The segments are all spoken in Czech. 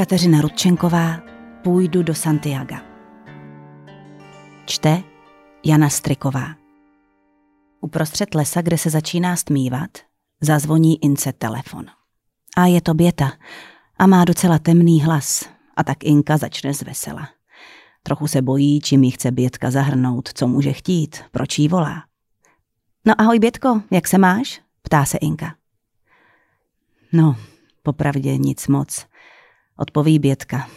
Kateřina Rudčenková Půjdu do Santiago. Čte Jana Striková. Uprostřed lesa, kde se začíná stmívat, zazvoní Ince telefon. A je to Běta a má docela temný hlas a tak Inka začne zvesela. Trochu se bojí, čím jí chce Bětka zahrnout, co může chtít, proč jí volá. No ahoj Bětko, jak se máš? Ptá se Inka. No, popravdě nic moc, odpoví Bětka.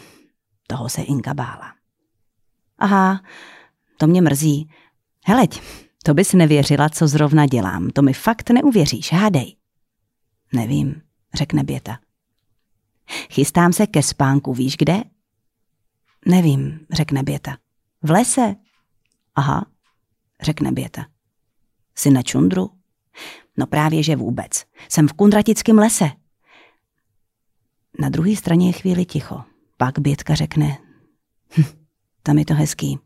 Toho se Inka bála. Aha, to mě mrzí. Heleď, to bys nevěřila, co zrovna dělám. To mi fakt neuvěříš, hádej. Nevím, řekne Běta. Chystám se ke spánku, víš kde? Nevím, řekne Běta. V lese? Aha, řekne Běta. Jsi na čundru? No právě, že vůbec. Jsem v kundratickém lese. Na druhé straně je chvíli ticho. Pak Bětka řekne, hm, tam je to hezký.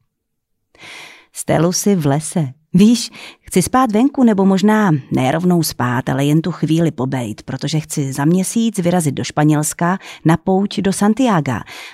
Stelu si v lese, Víš, chci spát venku, nebo možná ne rovnou spát, ale jen tu chvíli pobejt, protože chci za měsíc vyrazit do Španělska na pouť do Santiago.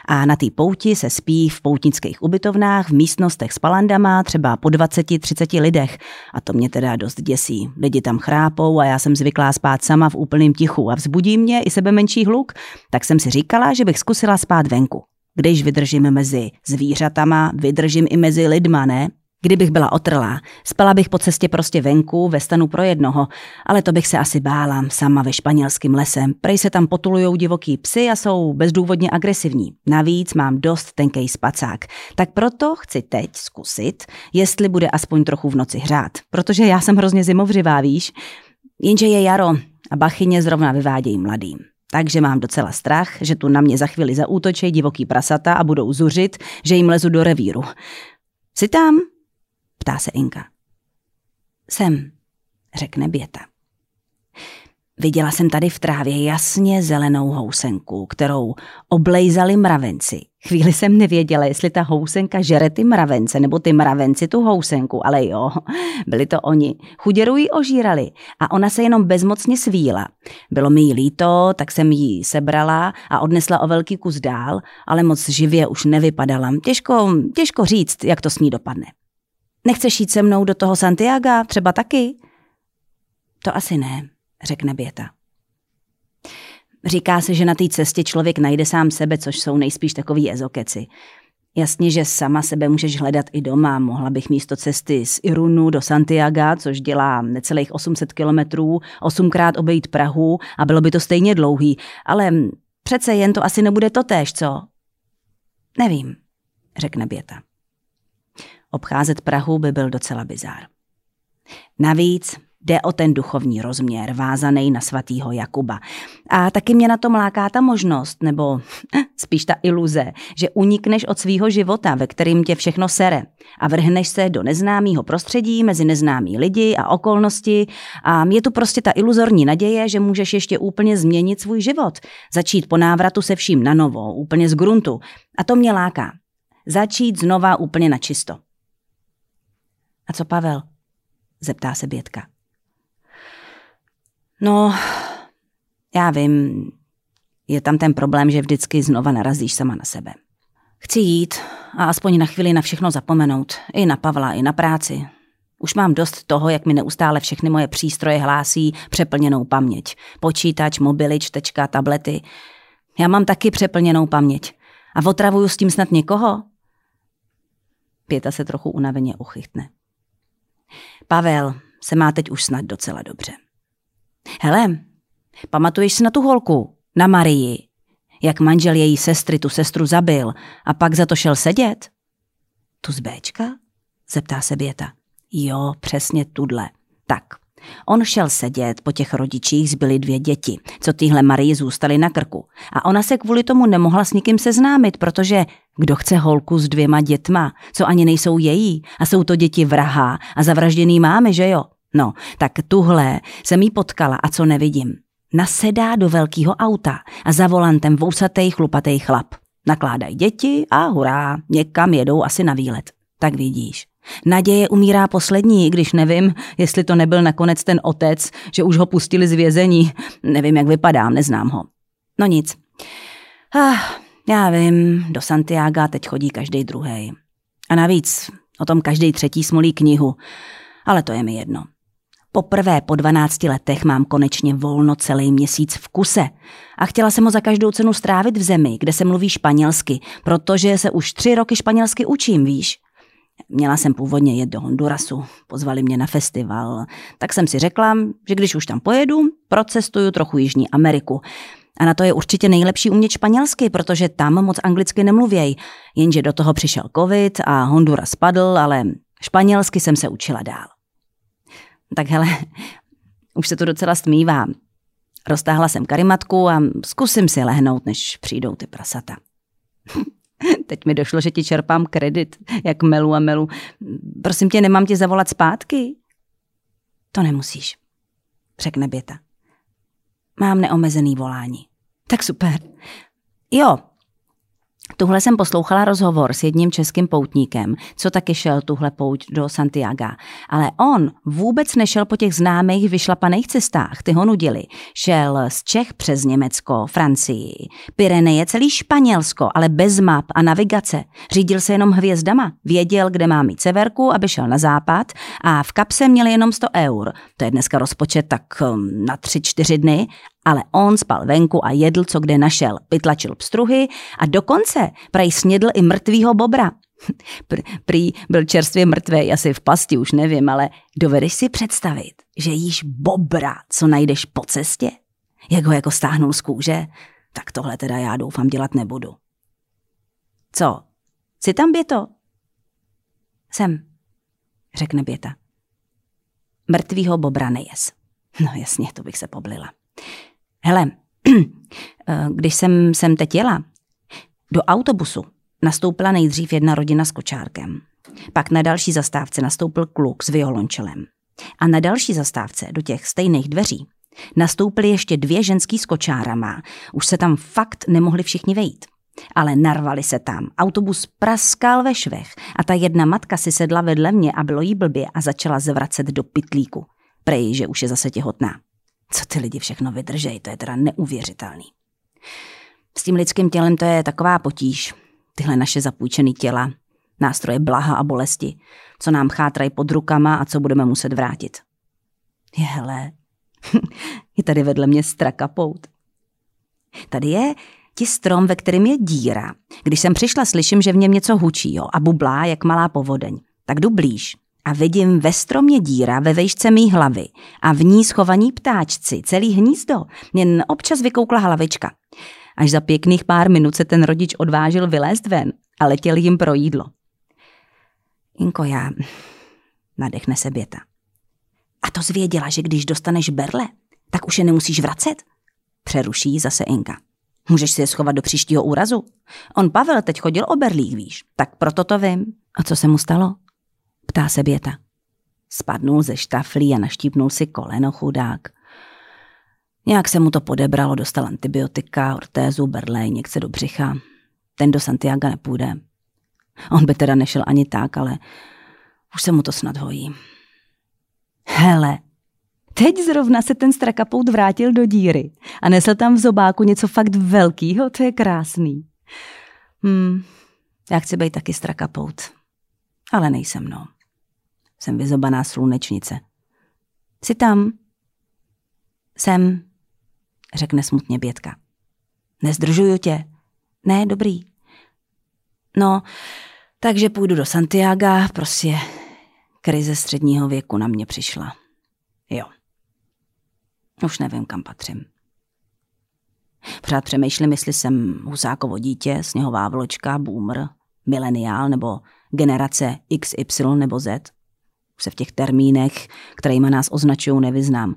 A na té pouti se spí v poutnických ubytovnách, v místnostech s palandama, třeba po 20-30 lidech. A to mě teda dost děsí. Lidi tam chrápou a já jsem zvyklá spát sama v úplném tichu a vzbudí mě i sebe menší hluk, tak jsem si říkala, že bych zkusila spát venku. Když vydržím mezi zvířatama, vydržím i mezi lidma, ne? Kdybych byla otrlá, spala bych po cestě prostě venku, ve stanu pro jednoho, ale to bych se asi bála, sama ve španělském lesem. Prej se tam potulujou divoký psy a jsou bezdůvodně agresivní. Navíc mám dost tenkej spacák. Tak proto chci teď zkusit, jestli bude aspoň trochu v noci hrát. Protože já jsem hrozně zimovřivá, víš? Jenže je jaro a bachyně zrovna vyvádějí mladým. Takže mám docela strach, že tu na mě za chvíli zaútočej divoký prasata a budou zuřit, že jim lezu do revíru. Jsi tam? Ptá se Inka. Jsem, řekne Běta. Viděla jsem tady v trávě jasně zelenou housenku, kterou oblejzali mravenci. Chvíli jsem nevěděla, jestli ta housenka žere ty mravence, nebo ty mravenci tu housenku, ale jo, byli to oni. Chuděru ji ožírali a ona se jenom bezmocně svíla. Bylo mi jí líto, tak jsem ji sebrala a odnesla o velký kus dál, ale moc živě už nevypadala. Těžko, těžko říct, jak to s ní dopadne. Nechceš jít se mnou do toho Santiago, třeba taky? To asi ne, řekne Běta. Říká se, že na té cestě člověk najde sám sebe, což jsou nejspíš takový ezokeci. Jasně, že sama sebe můžeš hledat i doma. Mohla bych místo cesty z Irunu do Santiago, což dělá necelých 800 kilometrů, osmkrát obejít Prahu a bylo by to stejně dlouhý. Ale přece jen to asi nebude to též, co? Nevím, řekne Běta. Obcházet Prahu by byl docela bizár. Navíc jde o ten duchovní rozměr, vázaný na svatýho Jakuba. A taky mě na to mláká ta možnost, nebo spíš ta iluze, že unikneš od svýho života, ve kterým tě všechno sere a vrhneš se do neznámého prostředí mezi neznámý lidi a okolnosti a je tu prostě ta iluzorní naděje, že můžeš ještě úplně změnit svůj život, začít po návratu se vším na novo, úplně z gruntu. A to mě láká. Začít znova úplně na čisto. A co Pavel? Zeptá se Bětka. No, já vím, je tam ten problém, že vždycky znova narazíš sama na sebe. Chci jít a aspoň na chvíli na všechno zapomenout. I na Pavla, i na práci. Už mám dost toho, jak mi neustále všechny moje přístroje hlásí přeplněnou paměť. Počítač, mobily, čtečka, tablety. Já mám taky přeplněnou paměť. A otravuju s tím snad někoho? Pěta se trochu unaveně uchytne. Pavel se má teď už snad docela dobře. Hele, pamatuješ si na tu holku, na Marii, jak manžel její sestry tu sestru zabil a pak za to šel sedět? Tu z Béčka? Zeptá se Běta. Jo, přesně tudle. Tak, On šel sedět, po těch rodičích zbyly dvě děti, co týhle Marii zůstaly na krku. A ona se kvůli tomu nemohla s nikým seznámit, protože kdo chce holku s dvěma dětma, co ani nejsou její, a jsou to děti vraha a zavražděný máme, že jo? No, tak tuhle jsem jí potkala a co nevidím. Nasedá do velkého auta a za volantem vousatej chlupatej chlap. Nakládají děti a hurá, někam jedou asi na výlet. Tak vidíš. Naděje umírá poslední, když nevím, jestli to nebyl nakonec ten otec, že už ho pustili z vězení. Nevím, jak vypadá, neznám ho. No nic. Ah, Já vím, do Santiago teď chodí každý druhý. A navíc o tom každý třetí smolí knihu, ale to je mi jedno. Poprvé po 12 letech mám konečně volno celý měsíc v kuse a chtěla jsem ho za každou cenu strávit v zemi, kde se mluví španělsky, protože se už tři roky španělsky učím, víš. Měla jsem původně jet do Hondurasu, pozvali mě na festival, tak jsem si řekla, že když už tam pojedu, procestuju trochu Jižní Ameriku. A na to je určitě nejlepší umět španělsky, protože tam moc anglicky nemluvěj. Jenže do toho přišel covid a Honduras spadl, ale španělsky jsem se učila dál. Tak hele, už se to docela stmívá. Roztáhla jsem karimatku a zkusím si lehnout, než přijdou ty prasata. Teď mi došlo, že ti čerpám kredit, jak melu a melu. Prosím tě, nemám tě zavolat zpátky? To nemusíš, řekne Běta. Mám neomezený volání. Tak super. Jo, Tuhle jsem poslouchala rozhovor s jedním českým poutníkem, co taky šel tuhle pouť do Santiago. Ale on vůbec nešel po těch známých vyšlapaných cestách, ty ho nudili. Šel z Čech přes Německo, Francii, Pyreneje, celý Španělsko, ale bez map a navigace. Řídil se jenom hvězdama, věděl, kde má mít severku, aby šel na západ a v kapse měl jenom 100 eur. To je dneska rozpočet tak um, na 3-4 dny ale on spal venku a jedl, co kde našel. Vytlačil pstruhy a dokonce prej snědl i mrtvýho bobra. Prý byl čerstvě mrtvý, asi v pasti, už nevím, ale dovedeš si představit, že jíš bobra, co najdeš po cestě? Jak ho jako stáhnul z kůže? Tak tohle teda já doufám dělat nebudu. Co? Jsi tam, Běto? Jsem, řekne Běta. Mrtvýho bobra nejes. No jasně, to bych se poblila. Hele, eh, když jsem sem teď jela, do autobusu nastoupila nejdřív jedna rodina s kočárkem. Pak na další zastávce nastoupil kluk s violončelem. A na další zastávce do těch stejných dveří nastoupily ještě dvě ženský s kočárama. Už se tam fakt nemohli všichni vejít. Ale narvali se tam. Autobus praskal ve švech a ta jedna matka si sedla vedle mě a bylo jí blbě a začala zvracet do pitlíku. Prej, že už je zase těhotná. Co ty lidi všechno vydržejí, to je teda neuvěřitelný. S tím lidským tělem to je taková potíž. Tyhle naše zapůjčené těla, nástroje blaha a bolesti, co nám chátrají pod rukama a co budeme muset vrátit. Je hele, je tady vedle mě strakapout. Tady je ti strom, ve kterém je díra. Když jsem přišla, slyším, že v něm něco hučí jo, a bublá, jak malá povodeň. Tak jdu blíž a vidím ve stromě díra ve vejšce mý hlavy a v ní schovaní ptáčci, celý hnízdo, jen občas vykoukla hlavička. Až za pěkných pár minut se ten rodič odvážil vylézt ven a letěl jim pro jídlo. Inko, já... Nadechne se Běta. A to zvěděla, že když dostaneš berle, tak už je nemusíš vracet? Přeruší zase Inka. Můžeš si je schovat do příštího úrazu? On Pavel teď chodil o berlích, víš, tak proto to vím. A co se mu stalo? Ptá se Běta. Spadnul ze štaflí a naštípnul si koleno chudák. Nějak se mu to podebralo, dostal antibiotika, ortézu, berlejněk se do břicha. Ten do Santiago nepůjde. On by teda nešel ani tak, ale už se mu to snad hojí. Hele, teď zrovna se ten strakapout vrátil do díry a nesl tam v zobáku něco fakt velkýho, to je krásný. Hmm, já chci být taky strakapout, ale nejsem no. Jsem vyzobaná slunečnice. Jsi tam? Jsem, řekne smutně Bětka. Nezdržuju tě. Ne, dobrý. No, takže půjdu do Santiago, prostě krize středního věku na mě přišla. Jo. Už nevím, kam patřím. Pořád přemýšlím, jestli jsem Husákovo dítě, sněhová vločka, boomer, mileniál nebo generace XY nebo Z se v těch termínech, kterými nás označují, nevyznám.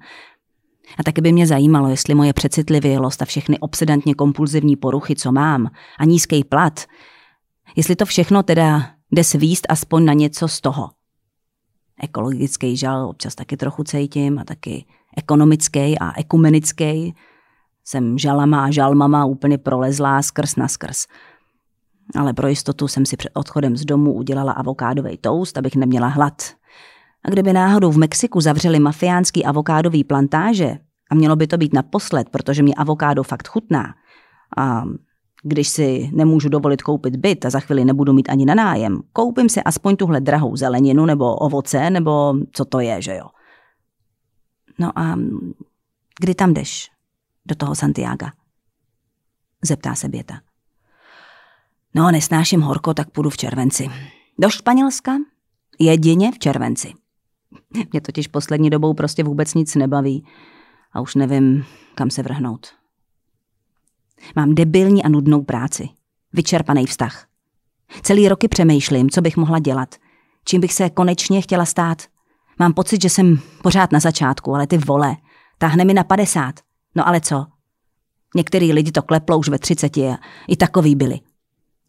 A taky by mě zajímalo, jestli moje přecitlivělost a všechny obsedantně kompulzivní poruchy, co mám, a nízký plat, jestli to všechno teda jde svíst aspoň na něco z toho. Ekologický žal občas taky trochu cítím a taky ekonomický a ekumenický. Jsem žalama a žalmama úplně prolezlá skrz na skrz. Ale pro jistotu jsem si před odchodem z domu udělala avokádový toast, abych neměla hlad. A kdyby náhodou v Mexiku zavřeli mafiánský avokádový plantáže, a mělo by to být naposled, protože mě avokádo fakt chutná, a když si nemůžu dovolit koupit byt a za chvíli nebudu mít ani na nájem, koupím si aspoň tuhle drahou zeleninu nebo ovoce, nebo co to je, že jo. No a kdy tam jdeš? Do toho Santiago? Zeptá se Běta. No, nesnáším horko, tak půjdu v červenci. Do Španělska? Jedině v červenci. Mě totiž poslední dobou prostě vůbec nic nebaví a už nevím, kam se vrhnout. Mám debilní a nudnou práci. Vyčerpaný vztah. Celý roky přemýšlím, co bych mohla dělat. Čím bych se konečně chtěla stát. Mám pocit, že jsem pořád na začátku, ale ty vole, táhne mi na padesát. No ale co? Některý lidi to kleplou už ve třiceti a i takový byli.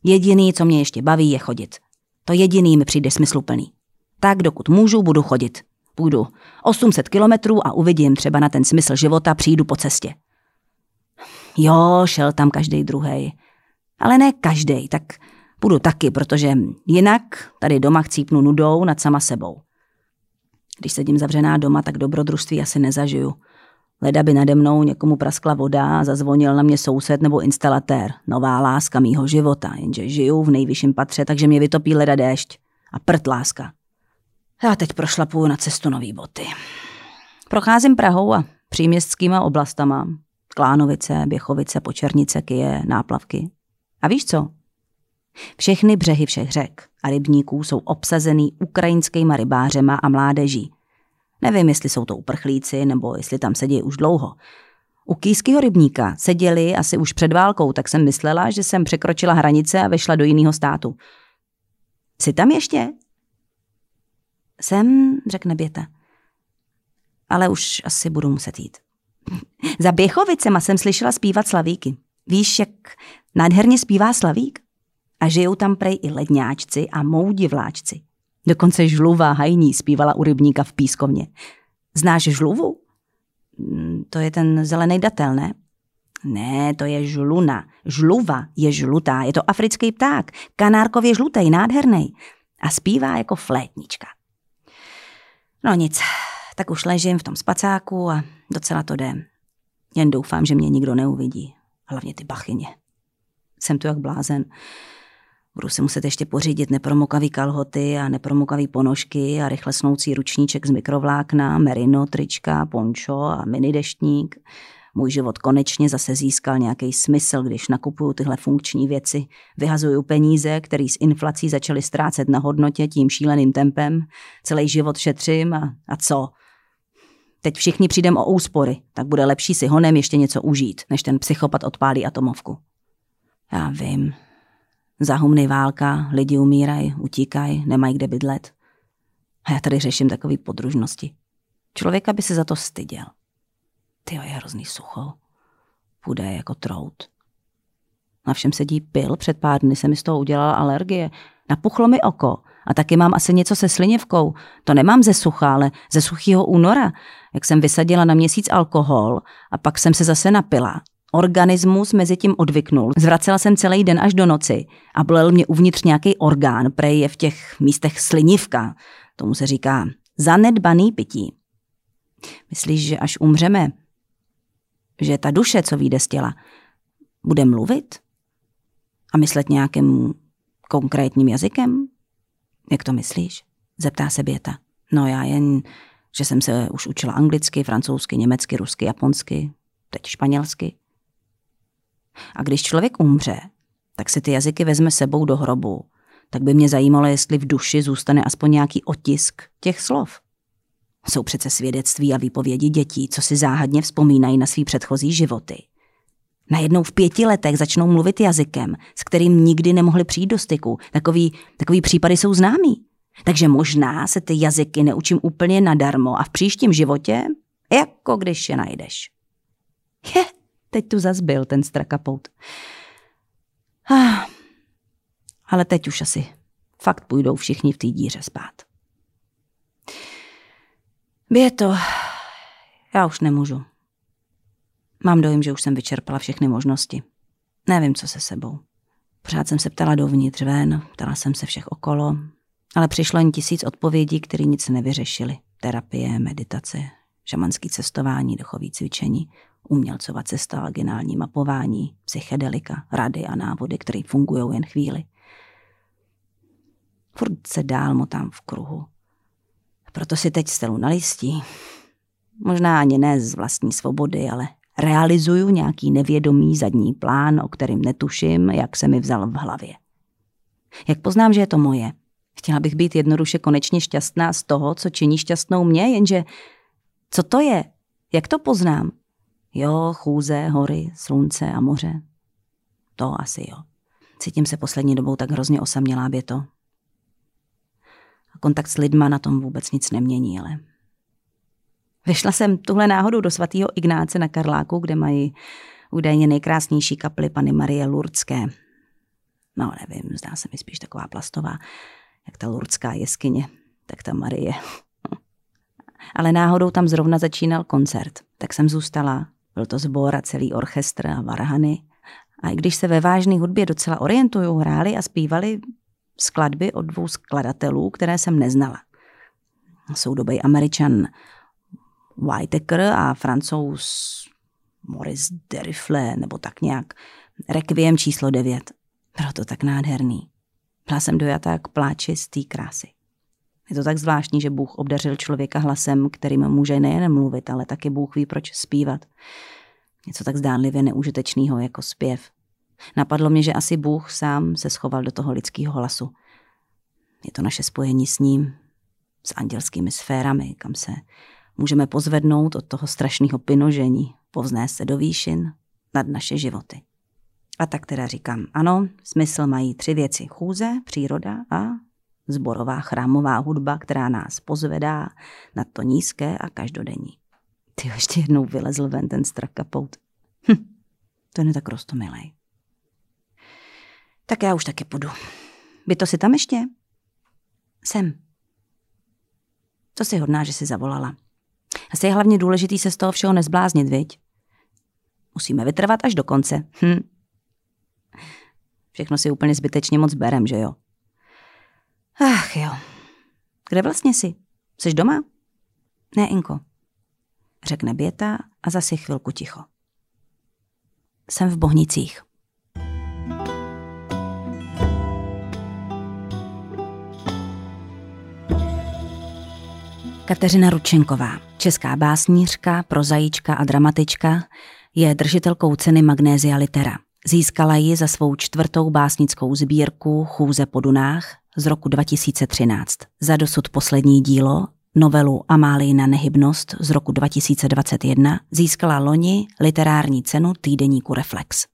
Jediný, co mě ještě baví, je chodit. To jediný mi přijde smysluplný. Tak dokud můžu, budu chodit. Půjdu 800 kilometrů a uvidím třeba na ten smysl života, přijdu po cestě. Jo, šel tam každý druhý. Ale ne každý, tak půjdu taky, protože jinak tady doma chcípnu nudou nad sama sebou. Když sedím zavřená doma, tak dobrodružství asi nezažiju. Leda by nade mnou někomu praskla voda a zazvonil na mě soused nebo instalatér. Nová láska mýho života, jenže žiju v nejvyšším patře, takže mě vytopí leda déšť. A prd láska. Já teď prošlapuju na cestu nový boty. Procházím Prahou a příměstskýma oblastama. Klánovice, Běchovice, Počernice, Kyje, Náplavky. A víš co? Všechny břehy všech řek a rybníků jsou obsazený ukrajinskýma rybářema a mládeží. Nevím, jestli jsou to uprchlíci, nebo jestli tam sedí už dlouho. U kýského rybníka seděli asi už před válkou, tak jsem myslela, že jsem překročila hranice a vešla do jiného státu. Jsi tam ještě? Jsem, řekne Běta. Ale už asi budu muset jít. Za Běchovicema jsem slyšela zpívat Slavíky. Víš, jak nádherně zpívá Slavík? A žijou tam prej i ledňáčci a moudivláčci. Dokonce žluva hajní zpívala u rybníka v pískovně. Znáš žluvu? Mm, to je ten zelený datel, ne? Ne, to je žluna. Žluva je žlutá, je to africký pták, kanárkově žlutý, nádherný. A zpívá jako flétnička. No nic, tak už ležím v tom spacáku a docela to jde. Jen doufám, že mě nikdo neuvidí. Hlavně ty bachyně. Jsem tu jak blázen. Budu si muset ještě pořídit nepromokavý kalhoty a nepromokavý ponožky a rychle snoucí ručníček z mikrovlákna, merino, trička, pončo a mini deštník. Můj život konečně zase získal nějaký smysl, když nakupuju tyhle funkční věci. Vyhazuju peníze, které s inflací začaly ztrácet na hodnotě tím šíleným tempem. Celý život šetřím a, a co? Teď všichni přijdem o úspory, tak bude lepší si honem ještě něco užít, než ten psychopat odpálí atomovku. Já vím. Zahumný válka, lidi umírají, utíkají, nemají kde bydlet. A já tady řeším takové podružnosti. Člověka by se za to styděl. Ty je hrozný sucho. Půjde jako trout. Na všem sedí pil, před pár dny se mi z toho udělala alergie. Napuchlo mi oko a taky mám asi něco se slinivkou. To nemám ze sucha, ale ze suchého února, jak jsem vysadila na měsíc alkohol a pak jsem se zase napila. Organismus mezi tím odvyknul. Zvracela jsem celý den až do noci a bolel mě uvnitř nějaký orgán, prej je v těch místech slinivka. Tomu se říká zanedbaný pití. Myslíš, že až umřeme, že ta duše, co vyjde z těla, bude mluvit a myslet nějakým konkrétním jazykem? Jak to myslíš? Zeptá se Běta. No já jen, že jsem se už učila anglicky, francouzsky, německy, rusky, japonsky, teď španělsky. A když člověk umře, tak si ty jazyky vezme sebou do hrobu. Tak by mě zajímalo, jestli v duši zůstane aspoň nějaký otisk těch slov. Jsou přece svědectví a výpovědi dětí, co si záhadně vzpomínají na svý předchozí životy. Najednou v pěti letech začnou mluvit jazykem, s kterým nikdy nemohli přijít do styku. Takový, takový případy jsou známý. Takže možná se ty jazyky neučím úplně nadarmo a v příštím životě, jako když je najdeš. Je, teď tu zas byl ten strakapout. Ah, ale teď už asi fakt půjdou všichni v té díře spát. Běto, já už nemůžu. Mám dojem, že už jsem vyčerpala všechny možnosti. Nevím, co se sebou. Pořád jsem se ptala dovnitř ven, ptala jsem se všech okolo, ale přišlo jen tisíc odpovědí, které nic nevyřešily. Terapie, meditace, šamanský cestování, dechový cvičení. Umělcova cesta, vaginální mapování, psychedelika, rady a návody, které fungují jen chvíli. Furt se dál motám v kruhu. Proto si teď stelu na listí. Možná ani ne z vlastní svobody, ale realizuju nějaký nevědomý zadní plán, o kterým netuším, jak se mi vzal v hlavě. Jak poznám, že je to moje? Chtěla bych být jednoduše konečně šťastná z toho, co činí šťastnou mě, jenže co to je? Jak to poznám? Jo, chůze, hory, slunce a moře. To asi jo. Cítím se poslední dobou tak hrozně osamělá běto. Kontakt s lidma na tom vůbec nic nemění, ale... Vyšla jsem tuhle náhodou do svatého Ignáce na Karláku, kde mají údajně nejkrásnější kaply Pany Marie Lurdské. No, nevím, zdá se mi spíš taková plastová, jak ta lurdská jeskyně, tak ta Marie. Ale náhodou tam zrovna začínal koncert, tak jsem zůstala. Byl to sbor a celý orchestr a varhany. A i když se ve vážné hudbě docela orientuju, hráli a zpívali skladby od dvou skladatelů, které jsem neznala. Soudobej američan Whitaker a francouz Maurice Derifle, nebo tak nějak. Requiem číslo 9. Bylo to tak nádherný. Byla jsem dojatá k pláči z té krásy. Je to tak zvláštní, že Bůh obdařil člověka hlasem, kterým může nejen mluvit, ale taky Bůh ví, proč zpívat. Něco tak zdánlivě neužitečného jako zpěv. Napadlo mě, že asi Bůh sám se schoval do toho lidského hlasu. Je to naše spojení s ním, s andělskými sférami, kam se můžeme pozvednout od toho strašného pinožení, povznést se do výšin nad naše životy. A tak teda říkám, ano, smysl mají tři věci. Chůze, příroda a zborová chrámová hudba, která nás pozvedá na to nízké a každodenní. Ty ještě jednou vylezl ven ten strakapout. Hm, to je tak rostomilej. Tak já už taky půjdu. By to si tam ještě? Jsem. To si hodná, že jsi zavolala. Asi je hlavně důležitý se z toho všeho nezbláznit, viď? Musíme vytrvat až do konce. Hm. Všechno si úplně zbytečně moc berem, že jo? Ach jo. Kde vlastně jsi? Jsi doma? Ne, Inko. Řekne Běta a zase chvilku ticho. Jsem v Bohnicích. Kateřina Ručenková, česká básnířka, prozajíčka a dramatička, je držitelkou ceny Magnézia Litera. Získala ji za svou čtvrtou básnickou sbírku Chůze po Dunách z roku 2013. Za dosud poslední dílo, novelu Amálina nehybnost z roku 2021, získala loni literární cenu týdeníku Reflex.